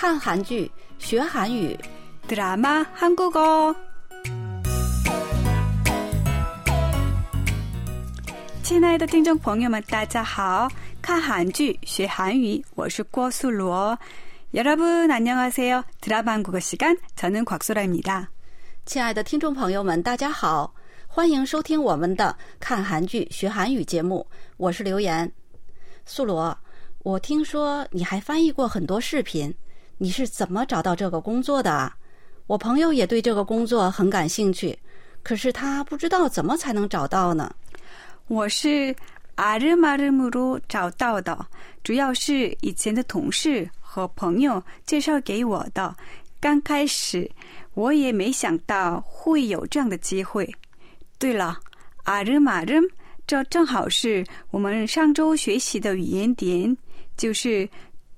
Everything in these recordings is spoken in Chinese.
看韩剧学韩语， 드라마 한국어. 亲爱的听众朋友们，大家好！看韩剧学韩语，我是郭素罗。여러분안녕하세요。 드라마 한국어 시간， 저는 곽소라입니다。 亲爱的听众朋友们，大家好，欢迎收听我们的看韩剧学韩语节目，我是刘岩。素罗，我听说你还翻译过很多视频， 你是怎么找到这个工作的？啊我朋友也对这个工作很感兴趣可是他不知道怎么才能找到呢？我是阿瑞马瑞姆路找到的主要是以前的同事和朋友介绍给我的。刚开始我也没想到会有这样的机会。对了阿瑞马瑞这正好是我们上周学习的语言点就是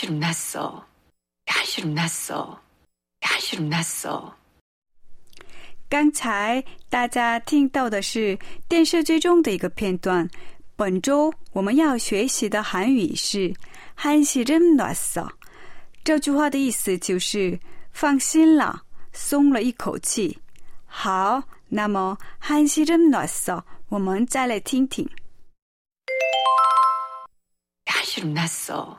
한시름 났어. 한시름 났어. 한시름 났어. 刚才大家听到的是电视剧中的一个片段。本周我们要学习的韩语是“한시름놨어”。这句话的意思就是放心了，松了一口气。好，那么“한시름놨어”，我们再来听听。 한시름 났어.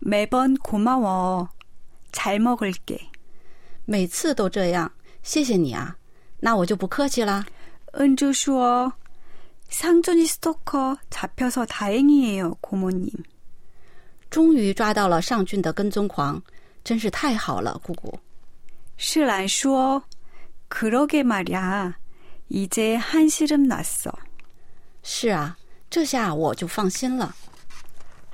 매번고마워，잘먹을게。”每次都这样，谢谢你啊。那我就不客气啦。恩珠说：“상준이스토커잡혀서다행이에요， 고모님。”终于抓到了尚俊的跟踪狂，真是太好了，姑姑。世兰说：“그러게말이야이제한시름났어。”是啊，这下我就放心了。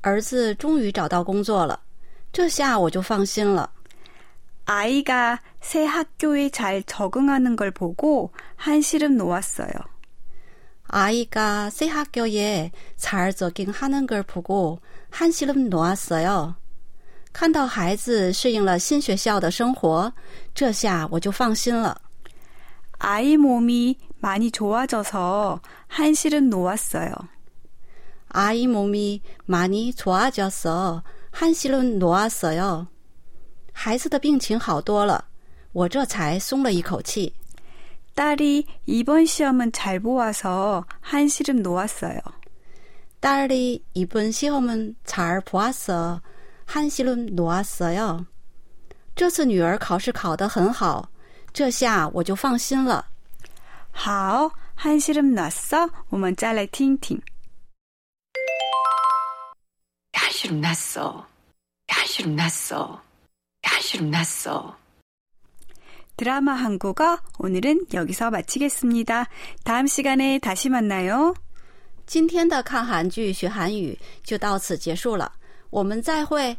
儿子终于找到工作了，这下我就放心了。 아이가 새 학교에 잘 적응하는 걸 보고 한시름 놓았어요. 아이가 새 학교에 잘 적응하는 걸 보고 한시름 놓았어요. 看到孩子适应了新学校的生活，这下我就放心了。 아이 몸이 많이 좋아져서 한시름 놓았어요. 아이 몸이 많이 좋아져서 한시름 놓았어요. 孩子的病情好多了，我这才松了一口气。 딸이 이번 시험은 잘 보아서 한시름 놓았어요. 딸이 이번 시험은 잘 보았어. 한시름 놓았어요. 这次女儿考试考得很好，这下我就放心了。好， 한시름 났어. 我们再来听听。 한시름 났어. 한시름 났어. 한시름 났어. 드라마 한국어 오늘은 여기서 마치겠습니다. 다음 시간에 다시 만나요. 今天的看韩剧学韩语就到此结束了，我们再会。